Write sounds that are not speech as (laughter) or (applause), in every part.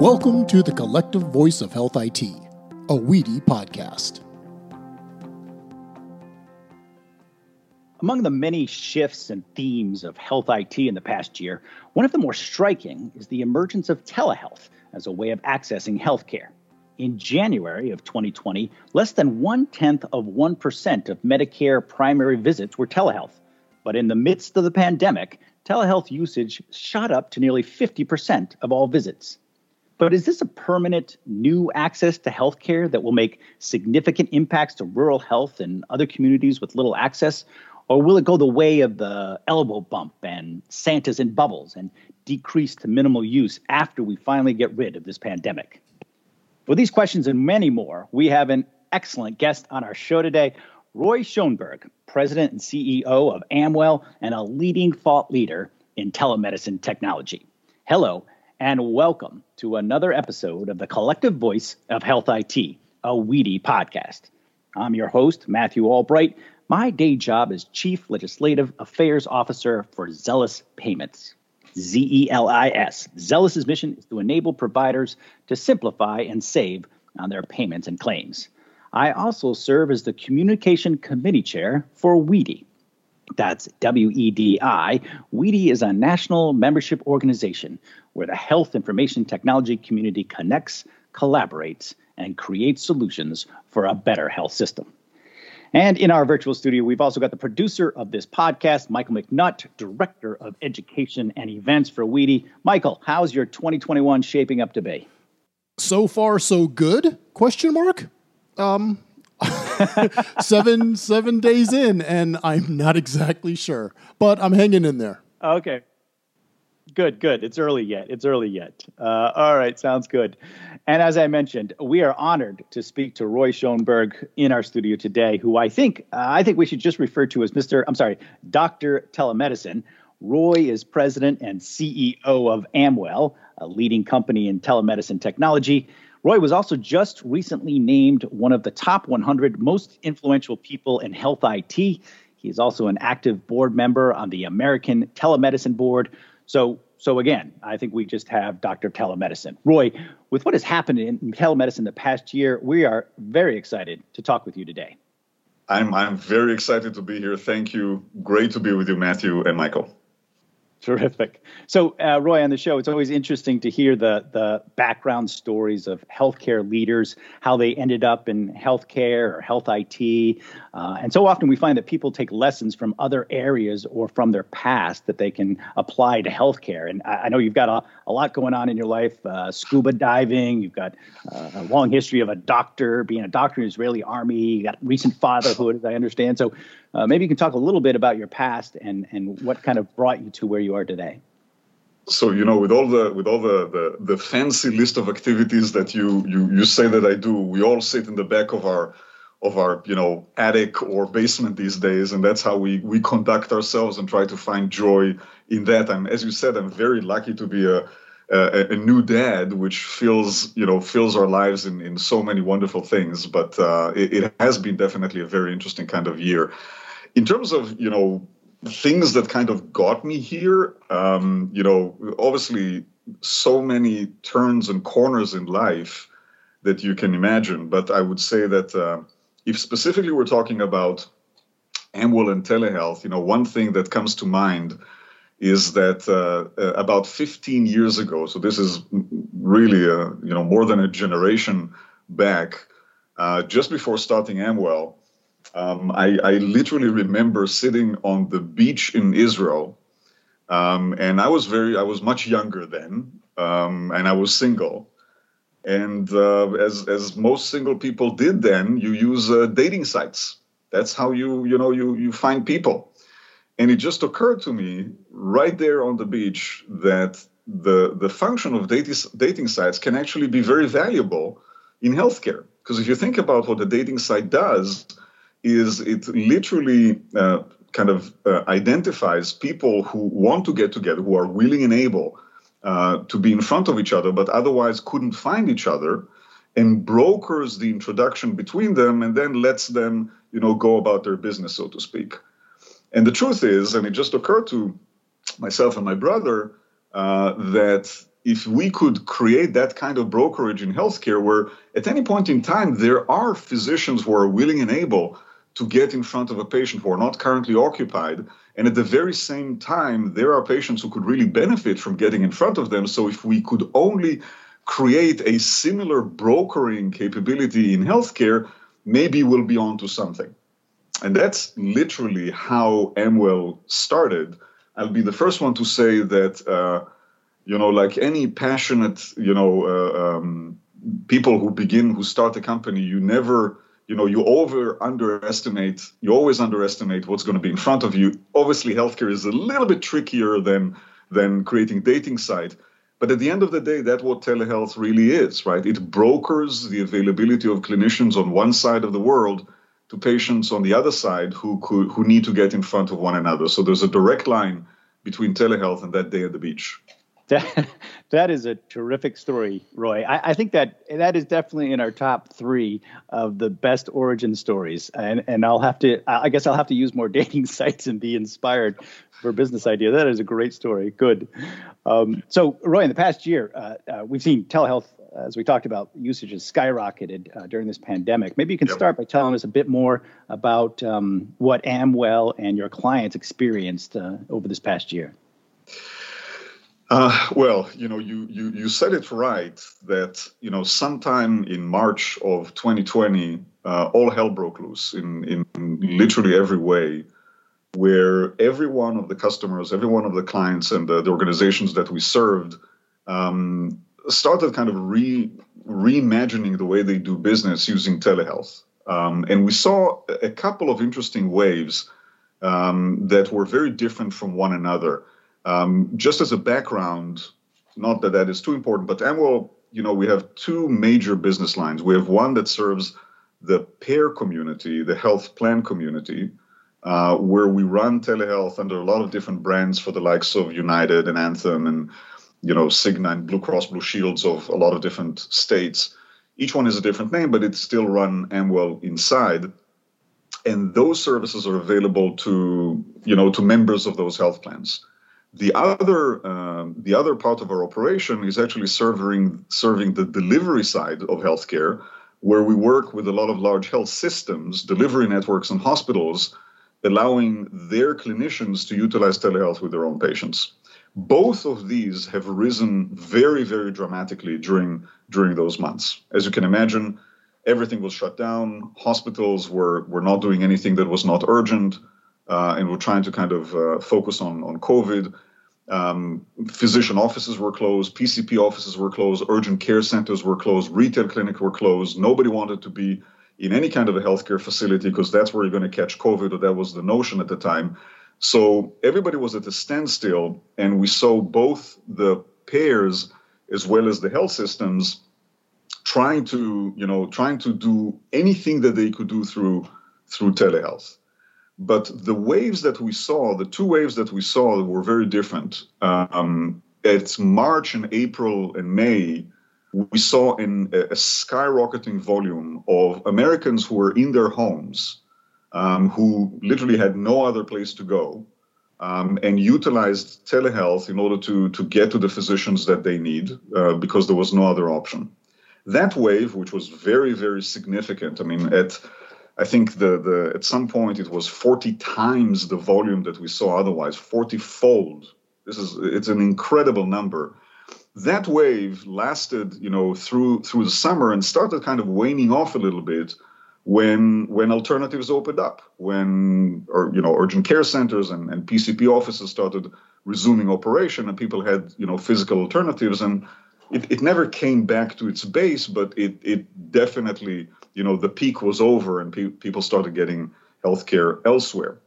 Welcome to the Collective Voice of Health IT, a WEDI podcast. Among the many shifts and themes of health IT in the past year, one of the more striking is the emergence of telehealth as a way of accessing healthcare. In January of 2020, less than one tenth of 1% of Medicare primary visits were telehealth. But in the midst of the pandemic, telehealth usage shot up to nearly 50% of all visits. But is this a permanent new access to healthcare that will make significant impacts to rural health and other communities with little access? Or will it go the way of the elbow bump and Santas and bubbles and decrease to minimal use after we finally get rid of this pandemic? For these questions and many more, we have an excellent guest on our show today, Roy Schoenberg, President and CEO of Amwell and a leading thought leader in telemedicine technology. Hello, and welcome to another episode of the Collective Voice of Health IT, a WEDI podcast. I'm your host, Matthew Albright, my day job is Chief Legislative Affairs Officer for Zelis Payments. Z E L I S. Zelis's mission is to enable providers to simplify and save on their payments and claims. I also serve as the Communication Committee Chair for WEDI. That's W E D I. WEDI is a national membership organization where the health information technology community connects, collaborates, and creates solutions for a better health system. And in our virtual studio, we've also got the producer of this podcast, Michael McNutt, Director of Education and Events for WEDI. Michael, how's your 2021 shaping up to be? So far, so good? Question mark. Um, (laughs) seven seven days in, and I'm not exactly sure, but I'm hanging in there. Okay, Good, good. It's early yet. It's early yet. Uh, all right, sounds good. And as I mentioned, we are honored to speak to Roy Schoenberg in our studio today, who I think uh, I think we should just refer to as Mr. I'm sorry, Doctor Telemedicine. Roy is president and CEO of Amwell, a leading company in telemedicine technology. Roy was also just recently named one of the top 100 most influential people in health IT. He is also an active board member on the American Telemedicine Board, so, so again, I think we just have Dr. Telemedicine. Roy, with what has happened in telemedicine the past year, we are very excited to talk with you today. I'm, I'm very excited to be here. Thank you. Great to be with you, Matthew and Michael. Terrific. So, uh, Roy, on the show, it's always interesting to hear the the background stories of healthcare leaders, how they ended up in healthcare or health IT, uh, and so often we find that people take lessons from other areas or from their past that they can apply to healthcare. And I, I know you've got a, a lot going on in your life: uh, scuba diving. You've got uh, a long history of a doctor, being a doctor in the Israeli army. You got recent fatherhood, as I understand. So, uh, maybe you can talk a little bit about your past and and what kind of brought you to where you are today. So you know, with all the with all the, the the fancy list of activities that you you you say that I do, we all sit in the back of our of our you know attic or basement these days, and that's how we we conduct ourselves and try to find joy in that. I'm as you said, I'm very lucky to be a a, a, new dad, which fills you know fills our lives in, in so many wonderful things. But uh, it, it, has been definitely a very interesting kind of year. In terms of you know things that kind of got me here, um, you know, obviously so many turns and corners in life that you can imagine. But I would say that uh, if specifically we're talking about Amwell and telehealth, you know, one thing that comes to mind is that uh, uh, about 15 years ago, so this is really a, you know more than a generation back, uh, just before starting Amwell, um, I, I, literally remember sitting on the beach in Israel, um, and I was very I was much younger then, um, and I was single. And uh, as as most single people did then, you use uh, dating sites. That's how you you know you you find people. And it just occurred to me right there on the beach that the, the function of dating, dating sites can actually be very valuable in healthcare. Because if you think about what a dating site does, is it literally uh, kind of uh, identifies people who want to get together, who are willing and able uh, to be in front of each other, but otherwise couldn't find each other, and brokers the introduction between them, and then lets them, you know, go about their business, so to speak. And the truth is, and it just occurred to myself and my brother, uh, that if we could create that kind of brokerage in healthcare where at any point in time there are physicians who are willing and able to get in front of a patient who are not currently occupied and at the very same time there are patients who could really benefit from getting in front of them. So if we could only create a similar brokering capability in healthcare maybe we'll be onto something and that's literally how amwell started i'll be the first one to say that uh, you know, like any passionate, you know, uh, um, people who begin, who start a company, you never, you know, you over underestimate, you always underestimate what's going to be in front of you. Obviously, healthcare is a little bit trickier than than creating dating site. But at the end of the day, that's what telehealth really is, right? It brokers the availability of clinicians on one side of the world to patients on the other side who could, who need to get in front of one another. So there's a direct line between telehealth and that day at the beach. That, that is a terrific story, Roy. I, I, think that that is definitely in our top three of the best origin stories. And and I'll have to, I guess I'll have to use more (laughs) dating sites and be inspired for business idea. That is a great story. Good. Um, so, Roy, in the past year, uh, uh, we've seen telehealth, as we talked about, usage has skyrocketed uh, during this pandemic. Maybe you can yep. start by telling us a bit more about um, what Amwell and your clients experienced uh, over this past year. Uh, well, you know, you, you you said it right that you know sometime in March of 2020, uh, all hell broke loose in in literally every way, where every one of the customers, every one of the clients, and the, the organizations that we served um, started kind of re reimagining the way they do business using telehealth, um, and we saw a couple of interesting waves um, that were very different from one another. Um, just as a background, not that that is too important, but Amwell, you know, we have two major business lines. We have one that serves the payer community, the health plan community, uh, where we run telehealth under a lot of different brands for the likes of United and Anthem and you know Cigna and Blue Cross Blue Shields of a lot of different states. Each one is a different name, but it's still run Amwell inside. And those services are available to you know to members of those health plans. The other, um, the other part of our operation is actually serving, serving the delivery side of healthcare, where we work with a lot of large health systems, delivery networks, and hospitals, allowing their clinicians to utilize telehealth with their own patients. Both of these have risen very, very dramatically during during those months. As you can imagine, everything was shut down. Hospitals were were not doing anything that was not urgent uh, and we're trying to kind of uh, focus on on COVID. Um, physician offices were closed, PCP offices were closed, urgent care centers were closed, retail clinics were closed. Nobody wanted to be in any kind of a healthcare facility because that's where you're going to catch COVID, or that was the notion at the time. So everybody was at a standstill, and we saw both the payers as well as the health systems trying to, you know, trying to do anything that they could do through through telehealth. But the waves that we saw, the two waves that we saw, were very different. Um, it's March and April and May, we saw in a, a skyrocketing volume of Americans who were in their homes, um, who literally had no other place to go, um, and utilized telehealth in order to, to get to the physicians that they need uh, because there was no other option. That wave, which was very, very significant, I mean, at I think the the at some point it was 40 times the volume that we saw otherwise, 40 fold. This is it's an incredible number. That wave lasted, you know, through through the summer and started kind of waning off a little bit when when alternatives opened up, when or you know urgent care centers and, and PCP offices started resuming operation and people had you know physical alternatives and it, it never came back to its base, but it it definitely you know the peak was over and pe- people started getting healthcare elsewhere.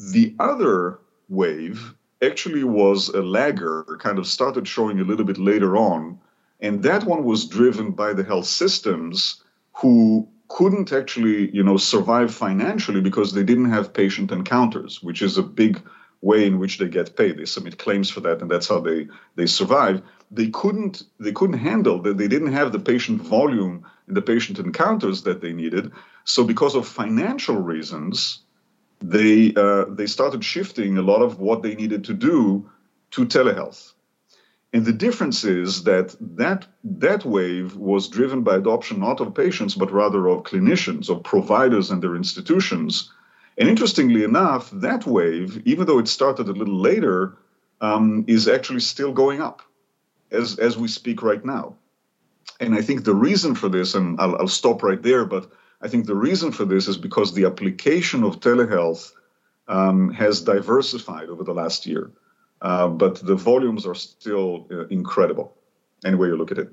The other wave actually was a lagger, kind of started showing a little bit later on, and that one was driven by the health systems who couldn't actually you know survive financially because they didn't have patient encounters, which is a big way in which they get paid. They submit claims for that, and that's how they they survive. They couldn't they couldn't handle that. They didn't have the patient volume and the patient encounters that they needed. So because of financial reasons, they uh, they started shifting a lot of what they needed to do to telehealth. And the difference is that that, that wave was driven by adoption not of patients, but rather of clinicians, of providers and their institutions. And interestingly enough, that wave, even though it started a little later, um, is actually still going up as, as we speak right now. And I think the reason for this, and I'll, I'll stop right there, but I think the reason for this is because the application of telehealth um, has diversified over the last year. Uh, but the volumes are still uh, incredible, any way you look at it.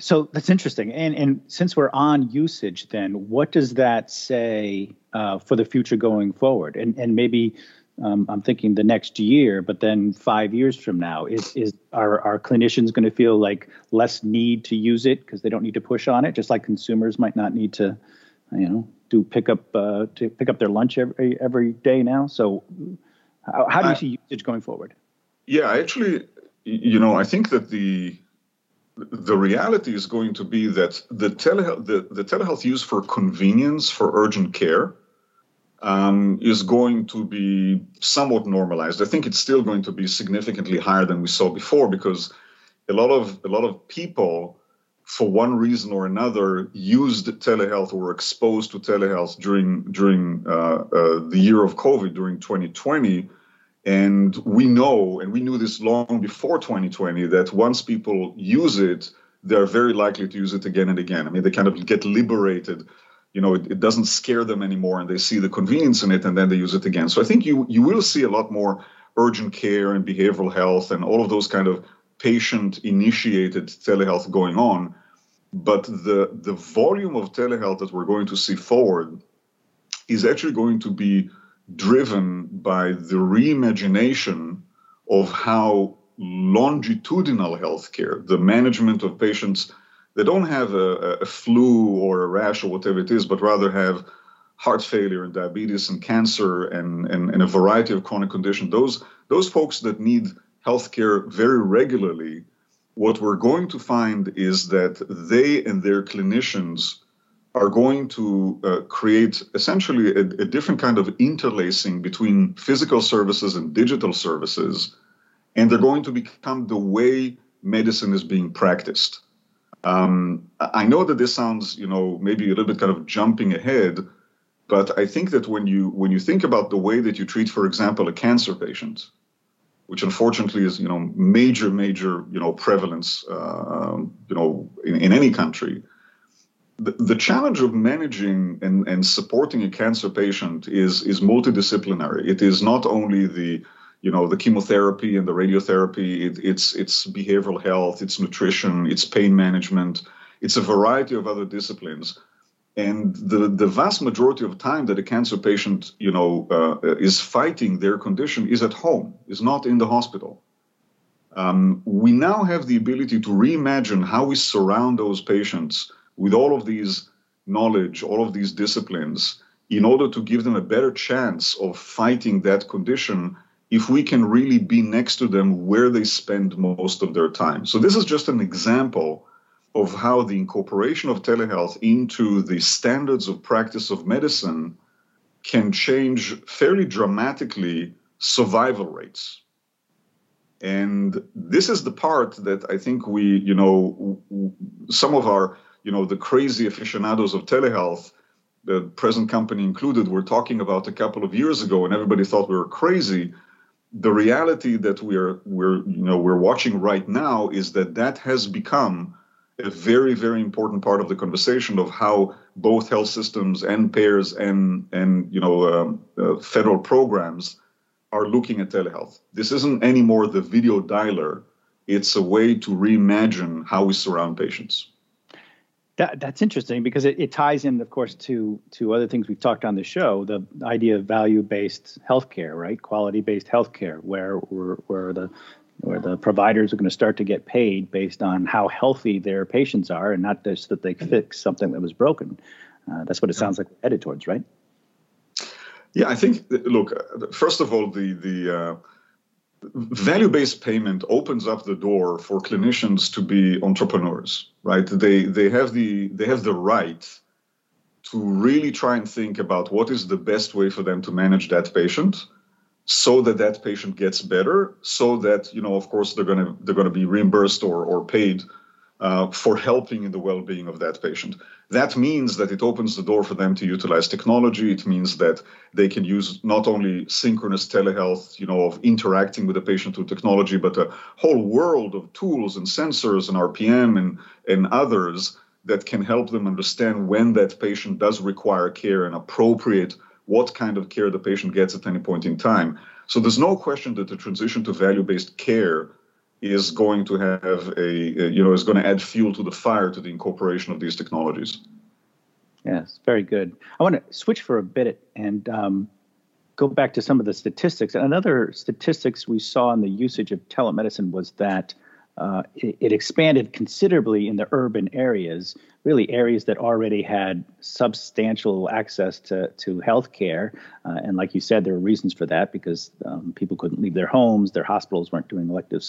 So that's interesting. And and since we're on usage, then what does that say uh, for the future going forward? And and maybe um, I'm thinking the next year, but then five years from now, is is are our clinicians going to feel like less need to use it because they don't need to push on it, just like consumers might not need to, you know, do pick up uh, to pick up their lunch every every day now. So how, how do you I, see usage going forward? Yeah, actually, you know, I think that the the reality is going to be that the telehealth the, the telehealth use for convenience for urgent care um, is going to be somewhat normalized. I think it's still going to be significantly higher than we saw before because a lot of a lot of people, for one reason or another, used telehealth or were exposed to telehealth during during uh, uh, the year of COVID during 2020 and we know, and we knew this long before 2020, that once people use it, they're very likely to use it again and again. I mean, they kind of get liberated. You know, it, it doesn't scare them anymore, and they see the convenience in it, and then they use it again. So I think you you will see a lot more urgent care and behavioral health and all of those kind of patient-initiated telehealth going on. But the the volume of telehealth that we're going to see forward is actually going to be driven by the reimagination of how longitudinal healthcare, the management of patients that don't have a, a, flu or a rash or whatever it is, but rather have heart failure and diabetes and cancer and, and, and a variety of chronic conditions, those, those folks that need healthcare very regularly, what we're going to find is that they and their clinicians are going to uh, create essentially a, a, different kind of interlacing between physical services and digital services, and they're going to become the way medicine is being practiced. Um, I know that this sounds, you know, maybe a little bit kind of jumping ahead, but I think that when you when you think about the way that you treat, for example, a cancer patient, which unfortunately is, you know, major, major, you know, prevalence, uh, you know, in, in any country the, the challenge of managing and, and supporting a cancer patient is is multidisciplinary. It is not only the you know the chemotherapy and the radiotherapy. It, it's it's behavioral health, it's nutrition, it's pain management. It's a variety of other disciplines, and the the vast majority of time that a cancer patient you know uh, is fighting their condition is at home, is not in the hospital. Um, we now have the ability to reimagine how we surround those patients with all of these knowledge, all of these disciplines, in order to give them a better chance of fighting that condition if we can really be next to them where they spend most of their time. So, this is just an example of how the incorporation of telehealth into the standards of practice of medicine can change fairly dramatically survival rates. And this is the part that I think we, you know, some of our you know the crazy aficionados of telehealth the present company included were talking about a couple of years ago and everybody thought we were crazy. The reality that we're we're you know we're watching right now is that that has become a very very important part of the conversation of how both health systems and payers and and you know um, uh, federal programs are looking at telehealth. This isn't anymore the video dialer. It's a way to reimagine how we surround patients that, that's interesting because it, it ties in, of course, to to other things we've talked on the show. The idea of value-based healthcare, right? Quality-based healthcare, where where, where the where the providers are going to start to get paid based on how healthy their patients are, and not just that they fix something that was broken. Uh, that's what it sounds like headed towards, right? Yeah, I think. Look, first of all, the the uh, value-based payment opens up the door for clinicians to be entrepreneurs right? They they have the they have the right to really try and think about what is the best way for them to manage that patient so that that patient gets better, so that you know, of course, they're going to they're going to be reimbursed or or paid uh, for helping in the well-being of that patient. That means that it opens the door for them to utilize technology. It means that they can use not only synchronous telehealth, you know, of interacting with the patient through technology, but a whole world of tools and sensors and RPM and, and others that can help them understand when that patient does require care and appropriate what kind of care the patient gets at any point in time. So there's no question that the transition to value-based care is going to have a, you know is going to add fuel to the fire to the incorporation of these technologies. Yes, very good. I want to switch for a bit and um, go back to some of the statistics. And another statistics we saw in the usage of telemedicine was that uh, it, it, expanded considerably in the urban areas, really areas that already had substantial access to, to health care. Uh, and like you said, there were reasons for that because um, people couldn't leave their homes, their hospitals weren't doing elective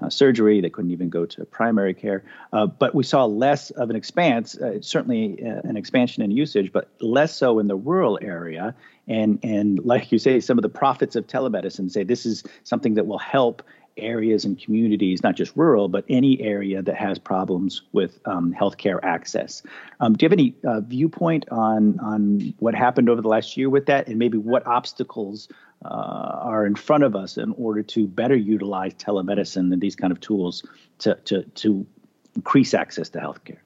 uh, surgery, they couldn't even go to primary care. Uh, but we saw less of an expanse, uh, certainly uh, an expansion in usage, but less so in the rural area. And, and like you say, some of the prophets of telemedicine say this is something that will help areas and communities, not just rural, but any area that has problems with um, healthcare access. Um, do you have any uh, viewpoint on on what happened over the last year with that, and maybe what obstacles uh, are in front of us in order to better utilize telemedicine and these kind of tools to to to increase access to healthcare?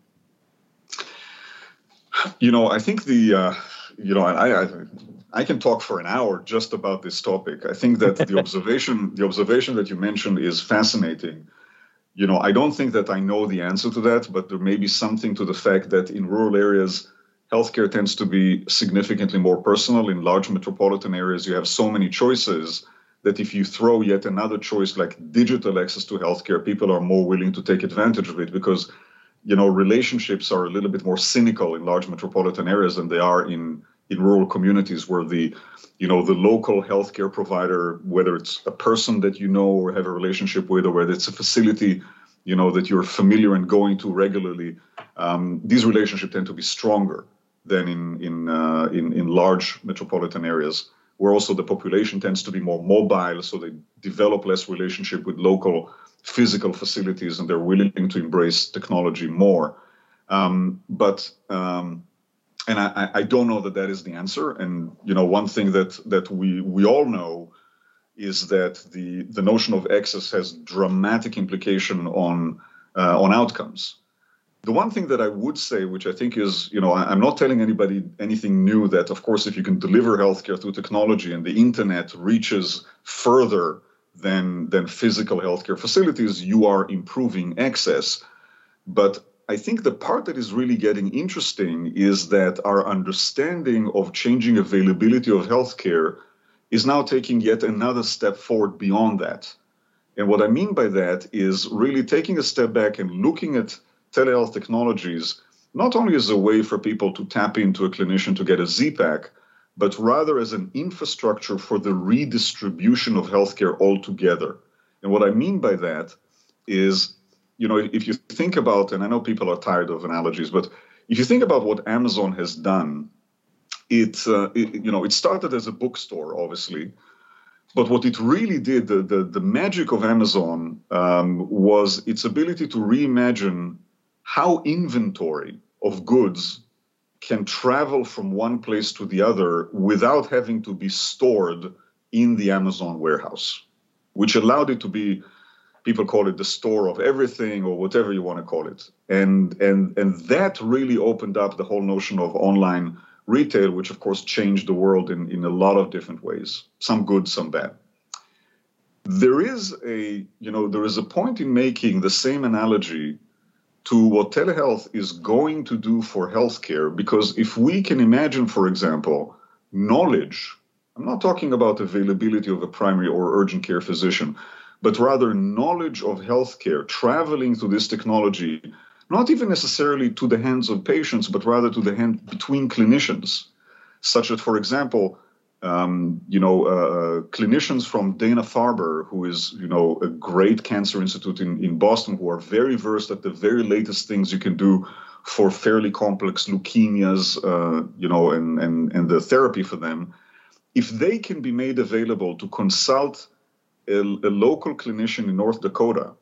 You know, I think the uh, you know, I, I I can talk for an hour just about this topic. I think that the (laughs) observation, the observation that you mentioned is fascinating. You know, I don't think that I know the answer to that, but there may be something to the fact that in rural areas, healthcare tends to be significantly more personal. In large metropolitan areas, you have so many choices that if you throw yet another choice like digital access to healthcare, people are more willing to take advantage of it because, you know, relationships are a little bit more cynical in large metropolitan areas than they are in in rural communities where the you know the local healthcare provider whether it's a person that you know or have a relationship with or whether it's a facility you know that you're familiar and going to regularly um, these relationships tend to be stronger than in in, uh, in in large metropolitan areas where also the population tends to be more mobile so they develop less relationship with local physical facilities and they're willing to embrace technology more. Um, but um, and I, I don't know that that is the answer. And you know, one thing that that we we all know is that the the notion of access has dramatic implication on uh, on outcomes. The one thing that I would say, which I think is, you know, I, am not telling anybody anything new. That of course, if you can deliver healthcare through technology and the internet reaches further than than physical healthcare facilities, you are improving access. But I think the part that is really getting interesting is that our understanding of changing availability of healthcare is now taking yet another step forward beyond that. And what I mean by that is really taking a step back and looking at telehealth technologies not only as a way for people to tap into a clinician to get a Z-Pak, but rather as an infrastructure for the redistribution of healthcare altogether. And what I mean by that is you know, if you think about, and I know people are tired of analogies, but if you think about what Amazon has done, it, uh, it you know, it started as a bookstore, obviously, but what it really did, the the, the magic of Amazon um, was its ability to reimagine how inventory of goods can travel from one place to the other without having to be stored in the Amazon warehouse, which allowed it to be people call it the store of everything or whatever you want to call it. And and and that really opened up the whole notion of online retail which of course changed the world in in a lot of different ways some good some bad. There is a you know there is a point in making the same analogy to what telehealth is going to do for healthcare because if we can imagine for example knowledge i'm not talking about availability of a primary or urgent care physician but rather knowledge of healthcare traveling through this technology, not even necessarily to the hands of patients, but rather to the hand between clinicians, such that, for example, um, you know, uh, clinicians from Dana Farber, who is, you know, a great cancer institute in, in Boston, who are very versed at the very latest things you can do for fairly complex leukemias, uh, you know, and, and, and the therapy for them. If they can be made available to consult a, a local clinician in North Dakota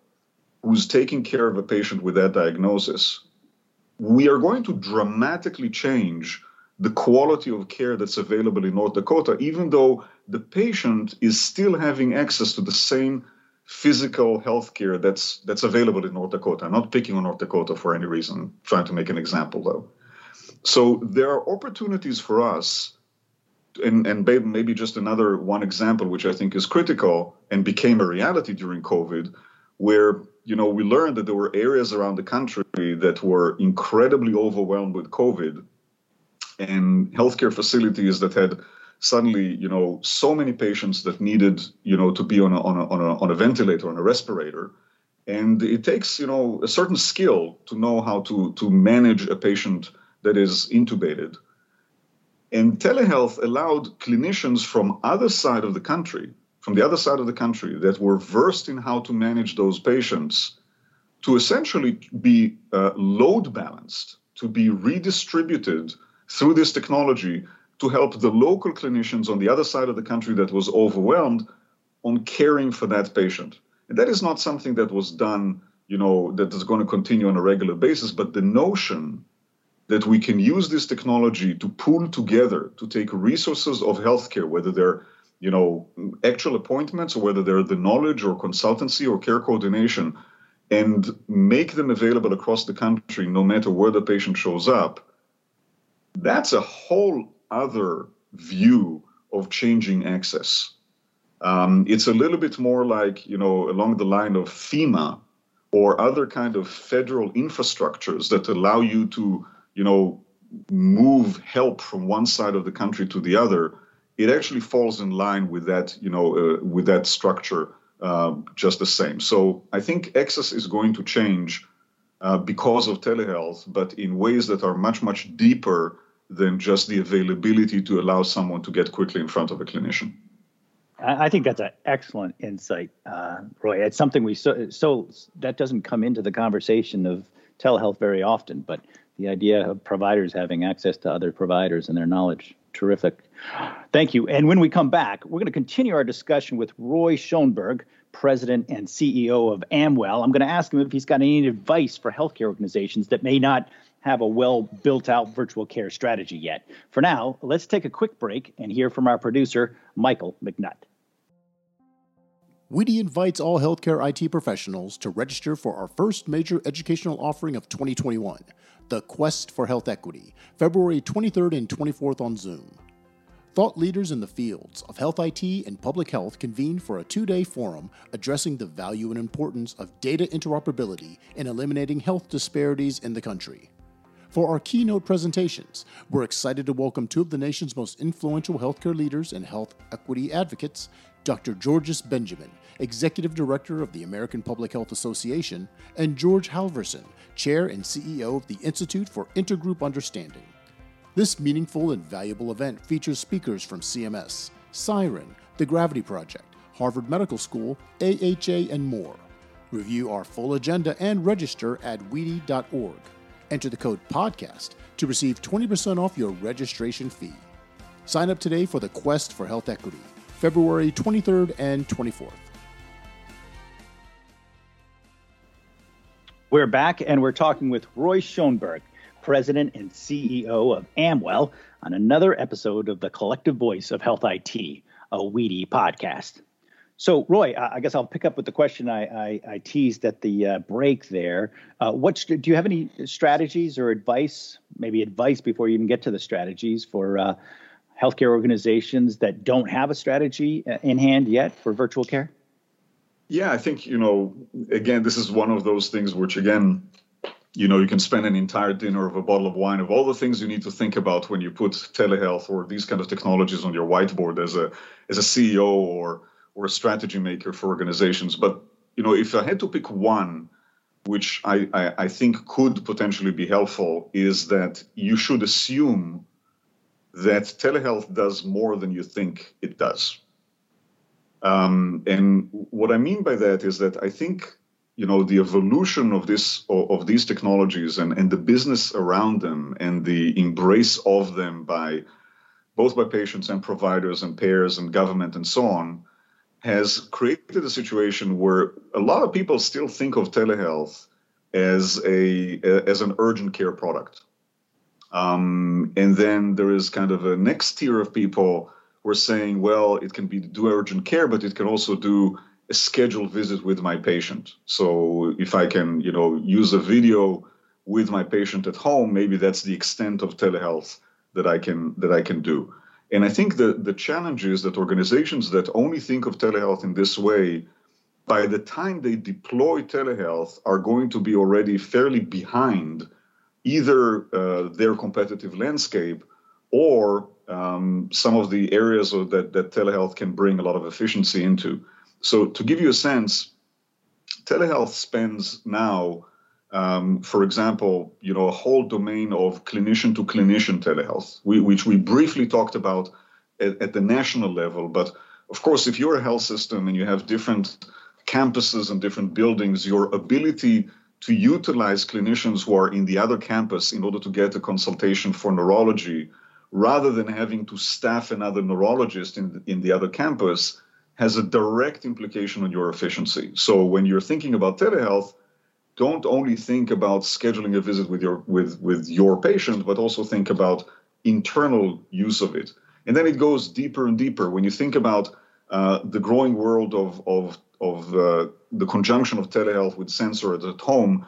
who's taking care of a patient with that diagnosis, we are going to dramatically change the quality of care that's available in North Dakota, even though the patient is still having access to the same physical health care that's that's available in North Dakota. I'm not picking on North Dakota for any reason, trying to make an example though. So there are opportunities for us, and, and maybe just another one example, which I think is critical and became a reality during COVID, where you know we learned that there were areas around the country that were incredibly overwhelmed with COVID, and healthcare facilities that had suddenly you know so many patients that needed you know to be on a, on a, on a, on a ventilator on a respirator and it takes you know a certain skill to know how to to manage a patient that is intubated. And telehealth allowed clinicians from other side of the country, from the other side of the country that were versed in how to manage those patients to essentially be uh, load balanced, to be redistributed through this technology to help the local clinicians on the other side of the country that was overwhelmed on caring for that patient. And that is not something that was done, you know, that is going to continue on a regular basis, but the notion that we can use this technology to pool together to take resources of healthcare, whether they're you know actual appointments or whether they're the knowledge or consultancy or care coordination, and make them available across the country, no matter where the patient shows up. That's a whole other view of changing access. Um, it's a little bit more like you know along the line of FEMA or other kind of federal infrastructures that allow you to you know, move help from one side of the country to the other, it actually falls in line with that, you know, uh, with that structure uh, just the same. So I think access is going to change uh, because of telehealth, but in ways that are much, much deeper than just the availability to allow someone to get quickly in front of a clinician. I think that's an excellent insight, uh, Roy. It's something we so so that doesn't come into the conversation of telehealth very often, but the idea of providers having access to other providers and their knowledge. Terrific. Thank you. And when we come back, we're going to continue our discussion with Roy Schoenberg, President and CEO of Amwell. I'm going to ask him if he's got any advice for healthcare organizations that may not have a well built out virtual care strategy yet. For now, let's take a quick break and hear from our producer, Michael McNutt. WEDI invites all healthcare IT professionals to register for our first major educational offering of 2021 the Quest for Health Equity, February 23rd and 24th on Zoom. Thought leaders in the fields of health IT and public health convened for a two day forum addressing the value and importance of data interoperability in eliminating health disparities in the country. For our keynote presentations, we're excited to welcome two of the nation's most influential healthcare leaders and health equity advocates, Dr. Georges Benjamin, Executive Director of the American Public Health Association, and George Halvorson, Chair and CEO of the Institute for Intergroup Understanding. This meaningful and valuable event features speakers from CMS, Siren, the Gravity Project, Harvard Medical School, AHA, and more. Review our full agenda and register at wedi.org. Enter the code PODCAST to receive 20% off your registration fee. Sign up today for the Quest for Health Equity, February 23rd and 24th. We're back and we're talking with Roy Schoenberg, President and CEO of Amwell, on another episode of the Collective Voice of Health IT, a WEDI podcast. So, Roy, I guess I'll pick up with the question I, I, I teased at the uh, break there. Uh, what do you have any strategies or advice? Maybe advice before you even get to the strategies for uh, healthcare organizations that don't have a strategy uh, in hand yet for virtual care? Yeah, I think, you know, again, this is one of those things which, again, you know, you can spend an entire dinner of a bottle of wine of all the things you need to think about when you put telehealth or these kind of technologies on your whiteboard as a as a CEO or or a strategy maker for organizations. But you know, if I had to pick one, which I, I, I think could potentially be helpful, is that you should assume that telehealth does more than you think it does. Um, and what I mean by that is that I think you know the evolution of this of, these technologies and, and the business around them and the embrace of them by both by patients and providers and payers and government and so on, has created a situation where a lot of people still think of telehealth as a as an urgent care product. Um, and then there is kind of a next tier of people who are saying, well, it can be do urgent care, but it can also do a scheduled visit with my patient. So if I can, you know, use a video with my patient at home, maybe that's the extent of telehealth that I can that I can do. And I think the the challenge is that organizations that only think of telehealth in this way, by the time they deploy telehealth, are going to be already fairly behind either uh, their competitive landscape or um, some of the areas that, that telehealth can bring a lot of efficiency into. So, to give you a sense, telehealth spends now, um, for example, you know, a whole domain of clinician to clinician telehealth, we, which we briefly talked about at, at the national level. But of course, if you're a health system and you have different campuses and different buildings, your ability to utilize clinicians who are in the other campus in order to get a consultation for neurology rather than having to staff another neurologist in, in the other campus has a direct implication on your efficiency. So when you're thinking about telehealth, don't only think about scheduling a visit with your with with your patient, but also think about internal use of it. And then it goes deeper and deeper. When you think about uh, the growing world of of of uh, the conjunction of telehealth with sensors at home,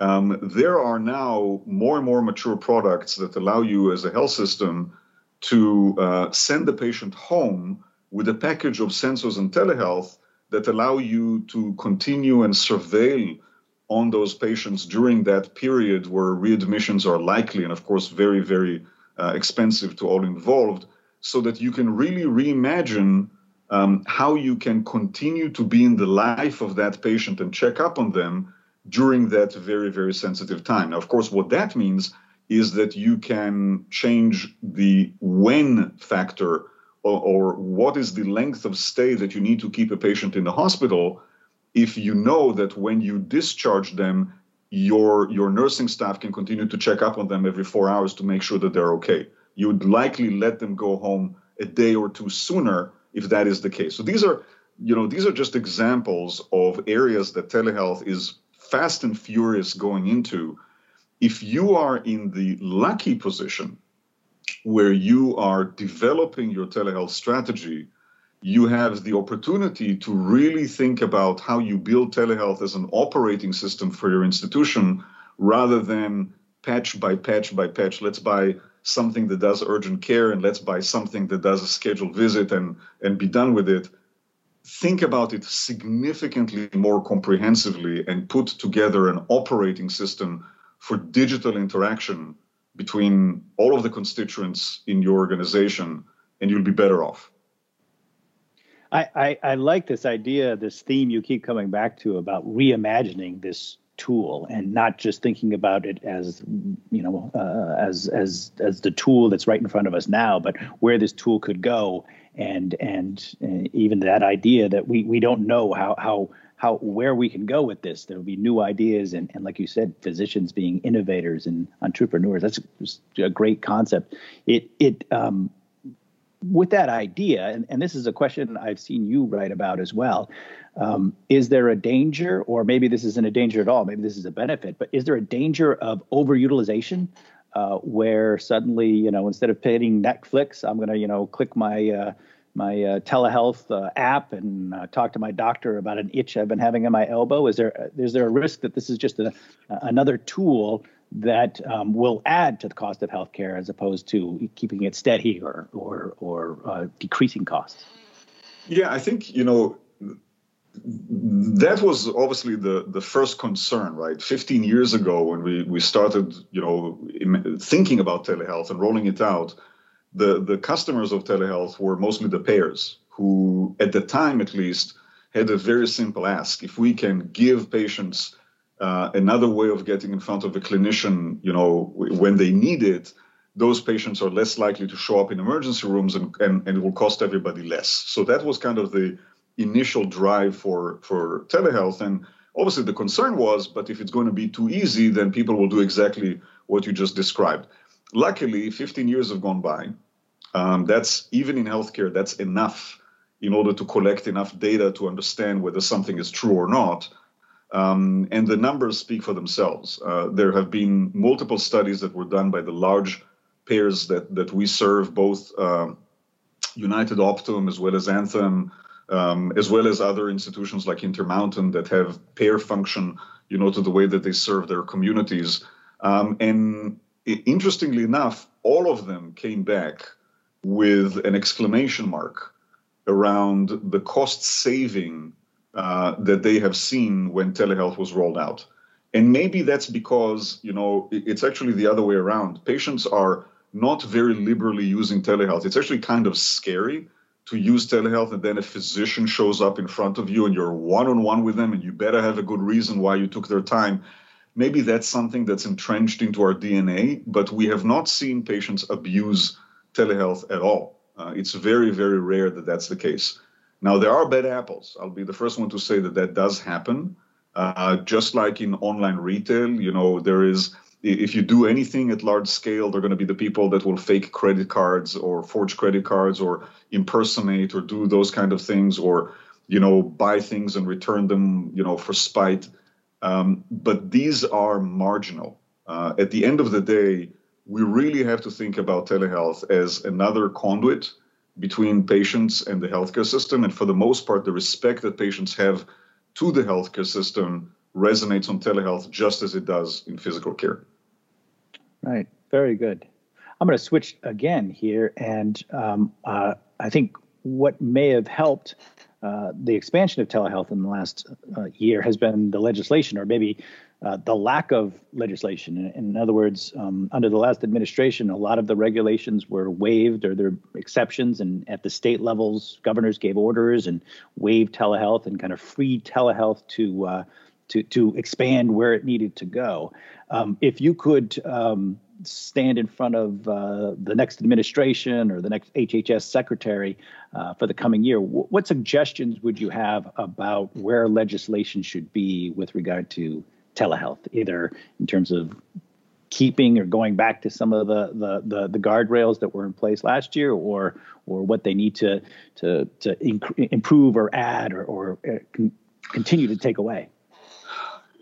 um, there are now more and more mature products that allow you as a health system to uh, send the patient home with a package of sensors and telehealth that allow you to continue and surveil on those patients during that period where readmissions are likely and, of course, very, very uh, expensive to all involved, so that you can really reimagine um, how you can continue to be in the life of that patient and check up on them during that very, very sensitive time. Now, of course, what that means is that you can change the when factor or, or, what is the length of stay that you need to keep a patient in the hospital if you know that when you discharge them, your, your nursing staff can continue to check up on them every four hours to make sure that they're okay. You would likely let them go home a day or two sooner if that is the case. So these are, you know, these are just examples of areas that telehealth is fast and furious going into. If you are in the lucky position where you are developing your telehealth strategy, you have the opportunity to really think about how you build telehealth as an operating system for your institution rather than patch by patch by patch. Let's buy something that does urgent care and let's buy something that does a scheduled visit and, and be done with it. Think about it significantly more comprehensively and put together an operating system for digital interaction between all of the constituents in your organization, and you'll be better off. I, I, like this idea, this theme you keep coming back to about reimagining this tool and not just thinking about it as you know uh, as as as the tool that's right in front of us now but where this tool could go. And and uh, even that idea that we we don't know how how how where we can go with this. There will be new ideas and, and like you said physicians being innovators and entrepreneurs. That's a great concept. It it um, with that idea and, and this is a question i've seen you write about as well um, is there a danger, or maybe this isn't a danger at all, maybe this is a benefit, but is there a danger of overutilization uh, where suddenly, you know, instead of paying Netflix, I'm going to, you know, click my uh, my uh, telehealth uh, app and uh, talk to my doctor about an itch I've been having in my elbow? Is there is there a risk that this is just a, another tool that um, will add to the cost of healthcare as opposed to keeping it steady or or or uh, decreasing costs? Yeah, I think you know that was obviously the the first concern right 15 years ago when we we started you know thinking about telehealth and rolling it out the the customers of telehealth were mostly the payers who at the time at least had a very simple ask if we can give patients uh, another way of getting in front of a clinician you know when they need it those patients are less likely to show up in emergency rooms and, and, and it will cost everybody less. So that was kind of the initial drive for for telehealth. And obviously the concern was but if it's going to be too easy then people will do exactly what you just described. Luckily 15 years have gone by. Um, that's even in healthcare, that's enough in order to collect enough data to understand whether something is true or not. Um, and the numbers speak for themselves. Uh, there have been multiple studies that were done by the large payers that, that we serve, both uh, United Optum as well as Anthem, um, as well as other institutions like Intermountain that have payer function, you know, to the way that they serve their communities. Um, and interestingly enough, all of them came back with an exclamation mark around the cost saving uh, that they have seen when telehealth was rolled out. And maybe that's because, you know, it's actually the other way around. Patients are not very liberally using telehealth. It's actually kind of scary to use telehealth and then a physician shows up in front of you and you're one on one with them and you better have a good reason why you took their time. Maybe that's something that's entrenched into our DNA, but we have not seen patients abuse telehealth at all. Uh, it's very, very rare that that's the case. Now, there are bad apples. I'll be the first one to say that that does happen. Uh, just like in online retail, you know, there is, if you do anything at large scale, they're going to be the people that will fake credit cards or forge credit cards or impersonate or do those kind of things or, you know, buy things and return them, you know, for spite. Um, but these are marginal. Uh, at the end of the day, we really have to think about telehealth as another conduit between patients and the healthcare system. And for the most part, the respect that patients have to the healthcare system resonates on telehealth just as it does in physical care. Right. Very good. I'm going to switch again here. And um, uh, I think what may have helped uh, the expansion of telehealth in the last uh, year has been the legislation, or maybe uh, the lack of legislation. In, in other words, um, under the last administration, a lot of the regulations were waived or there were exceptions. And at the state levels, governors gave orders and waived telehealth and kind of freed telehealth to uh, to to expand where it needed to go. Um, if you could um, stand in front of uh, the next administration or the next HHS secretary uh, for the coming year, w- what suggestions would you have about where legislation should be with regard to telehealth, either in terms of keeping or going back to some of the, the the, the, guardrails that were in place last year, or or what they need to to to inc- improve or add or, or uh, con- continue to take away.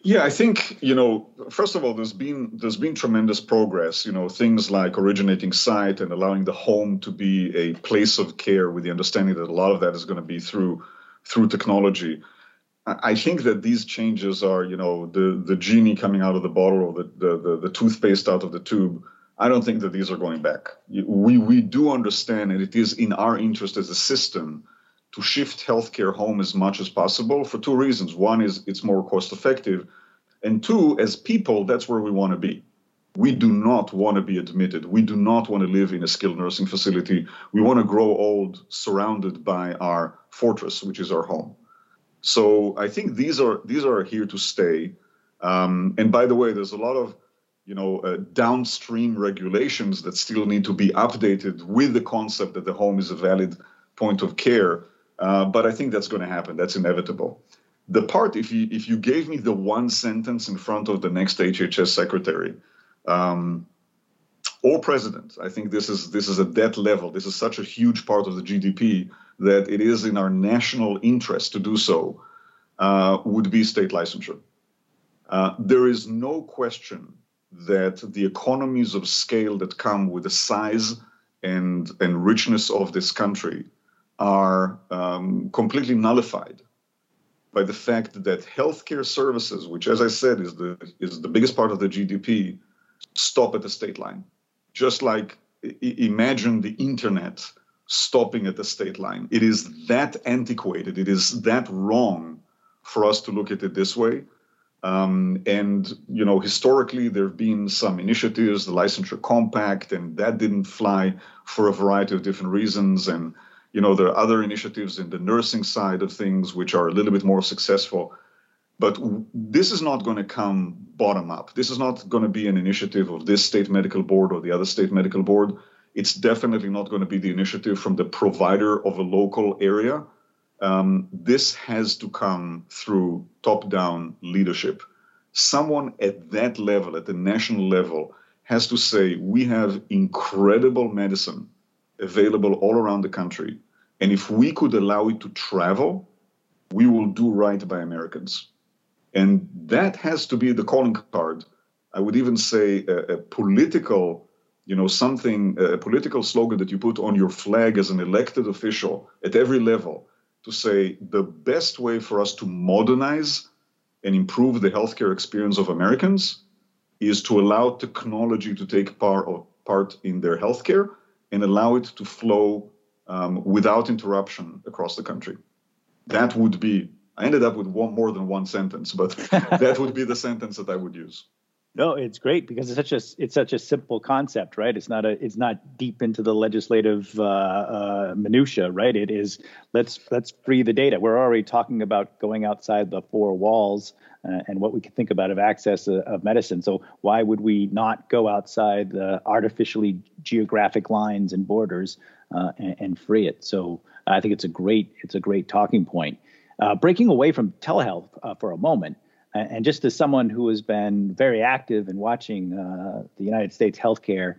Yeah, I think you know. First of all, there's been there's been tremendous progress. You know, things like originating site and allowing the home to be a place of care, with the understanding that a lot of that is going to be through through technology. I think that these changes are, you know, the the genie coming out of the bottle or the, the the, the toothpaste out of the tube. I don't think that these are going back. We we do understand, and it is in our interest as a system to shift healthcare home as much as possible for two reasons. One is it's more cost effective, and two, as people, that's where we want to be. We do not want to be admitted. We do not want to live in a skilled nursing facility. We want to grow old surrounded by our fortress, which is our home. So I think these are these are here to stay. Um, and by the way, there's a lot of you know uh, downstream regulations that still need to be updated with the concept that the home is a valid point of care. Uh, but I think that's going to happen. That's inevitable. The part, if you if you gave me the one sentence in front of the next HHS secretary, um, or president, I think this is this is at that level. This is such a huge part of the GDP that it is in our national interest to do so. Uh, would be state licensure. Uh, there is no question that the economies of scale that come with the size and, and richness of this country are um, completely nullified by the fact that healthcare services, which, as I said, is the is the biggest part of the GDP, stop at the state line. Just like imagine the internet stopping at the state line. It is that antiquated. It is that wrong for us to look at it this way. Um, and you know, historically, there have been some initiatives, the licensure compact, and that didn't fly for a variety of different reasons. And you know, there are other initiatives in the nursing side of things which are a little bit more successful. But this is not going to come bottom up. This is not going to be an initiative of this state medical board or the other state medical board. It's definitely not going to be the initiative from the provider of a local area. Um, this has to come through top down leadership. Someone at that level, at the national level, has to say, we have incredible medicine available all around the country. And if we could allow it to travel, we will do right by Americans. And that has to be the calling card. I would even say a, a political, you know, something, a political slogan that you put on your flag as an elected official at every level to say the best way for us to modernize and improve the healthcare experience of Americans is to allow technology to take part, part in their healthcare and allow it to flow um, without interruption across the country. That would be, I ended up with one, more than one sentence, but (laughs) that would be the sentence that I would use. No, it's great because it's such a it's such a simple concept, right? It's not a it's not deep into the legislative uh, uh, minutia, right? It is let's let's free the data. We're already talking about going outside the four walls uh, and what we can think about of access of, of medicine. So why would we not go outside the artificially geographic lines and borders uh, and, and, free it? So I think it's a great it's a great talking point. Uh, breaking away from telehealth uh, for a moment. And just as someone who has been very active in watching uh, the United States healthcare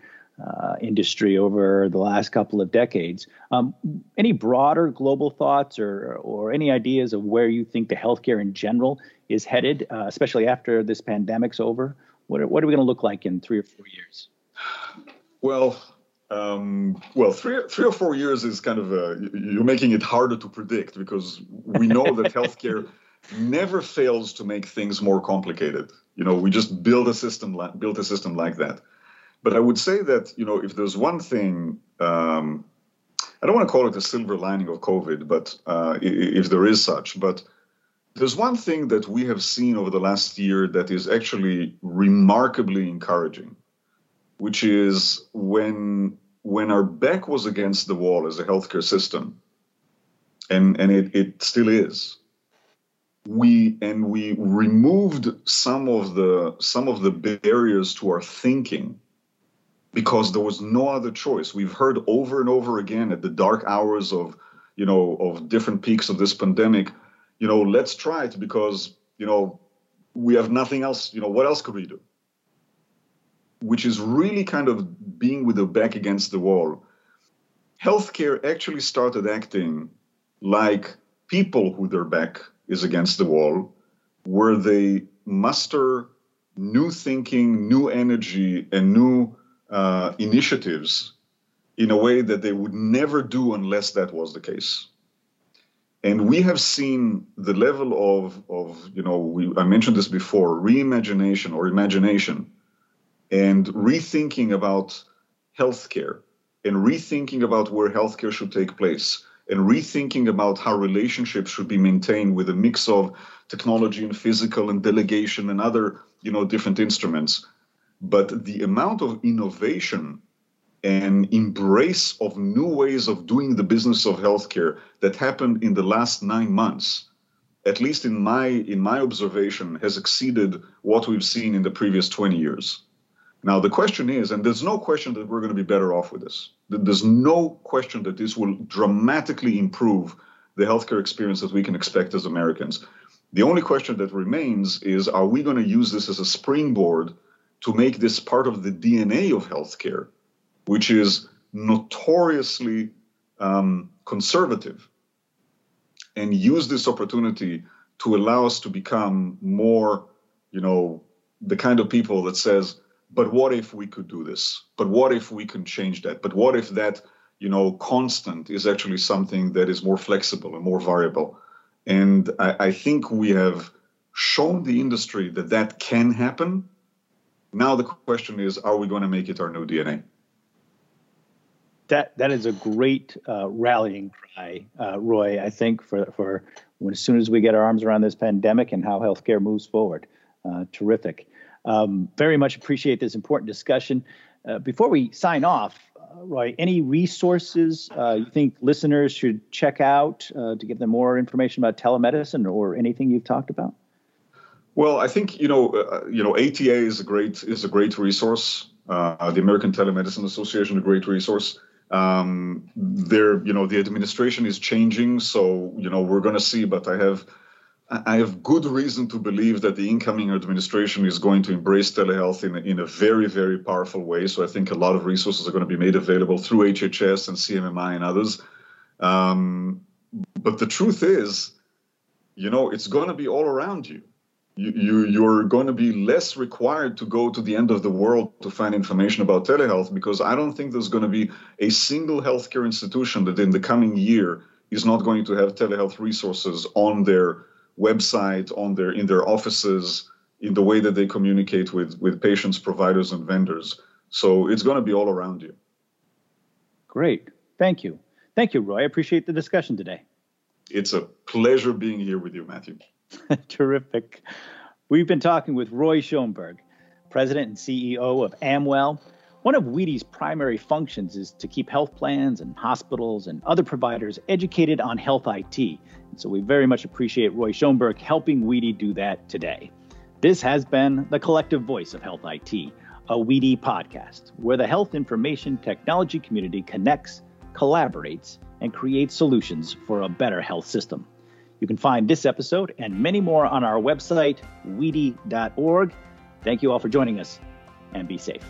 uh, industry over the last couple of decades, um, any broader global thoughts or or any ideas of where you think the healthcare in general is headed, uh, especially after this pandemic's over? What are, what are we going to look like in three or four years? Well, um, well, three, three or four years is kind of a, you're making it harder to predict because we know that (laughs) healthcare never fails to make things more complicated. You know, we just build a system like build a system like that. But I would say that you know, if there's one thing, um, I don't want to call it a silver lining of COVID, but uh, if there is such, but there's one thing that we have seen over the last year that is actually remarkably encouraging, which is when when our back was against the wall as a healthcare system, and and it, it still is we and we removed some of the some of the barriers to our thinking because there was no other choice. We've heard over and over again at the dark hours of you know of different peaks of this pandemic you know let's try it because you know we have nothing else you know what else could we do? Which is really kind of being with the back against the wall. Healthcare actually started acting like people with their back is against the wall, where they muster new thinking, new energy, and new uh, initiatives in a way that they would never do unless that was the case. And we have seen the level of, of you know, we, I mentioned this before, reimagination or imagination, and rethinking about healthcare, and rethinking about where healthcare should take place, and rethinking about how relationships should be maintained with a mix of technology and physical and delegation and other you know different instruments. But the amount of innovation and embrace of new ways of doing the business of healthcare that happened in the last 9 months at least in my in my observation has exceeded what we've seen in the previous 20 years now, the question is, and there's no question that we're going to be better off with this. There's no question that this will dramatically improve the healthcare experience that we can expect as Americans. The only question that remains is are we going to use this as a springboard to make this part of the DNA of healthcare, which is notoriously um, conservative, and use this opportunity to allow us to become more, you know, the kind of people that says, but what if we could do this? But what if we can change that? But what if that you know constant is actually something that is more flexible and more variable? And I, I, think we have shown the industry that that can happen. Now the question is are we going to make it our new dna that that is a great uh, rallying cry uh, roy i think for for when, as soon as we get our arms around this pandemic and how healthcare moves forward. Uh, terrific um, very much appreciate this important discussion. Uh, before we sign off, uh, Roy, any resources uh, you think listeners should check out uh, to give them more information about telemedicine or anything you've talked about? Well, I think you know, uh, you know, ATA is a great is a great resource. Uh, the American Telemedicine Association, a great resource. Um, there, you know, the administration is changing, so you know, we're going to see. But I have I have good reason to believe that the incoming administration is going to embrace telehealth in a, in a very, very powerful way. So I think a lot of resources are going to be made available through HHS and CMMI and others. Um, but the truth is, you know, it's going to be all around you. You, you. You're going to be less required to go to the end of the world to find information about telehealth because I don't think there's going to be a single healthcare institution that in the coming year is not going to have telehealth resources on their website, on their in their offices, in the way that they communicate with with patients, providers, and vendors. So it's going to be all around you. Great, thank you, thank you, Roy. I appreciate the discussion today. It's a pleasure being here with you, Matthew. (laughs) Terrific. We've been talking with Roy Schoenberg, President and CEO of Amwell. One of WEDI's primary functions is to keep health plans and hospitals and other providers educated on health IT so we very much appreciate Roy Schoenberg helping WEDI do that today. This has been the collective voice of Health IT, a WEDI podcast where the health information technology community connects, collaborates, and creates solutions for a better health system. You can find this episode and many more on our website, wedi.org. Thank you all for joining us and be safe.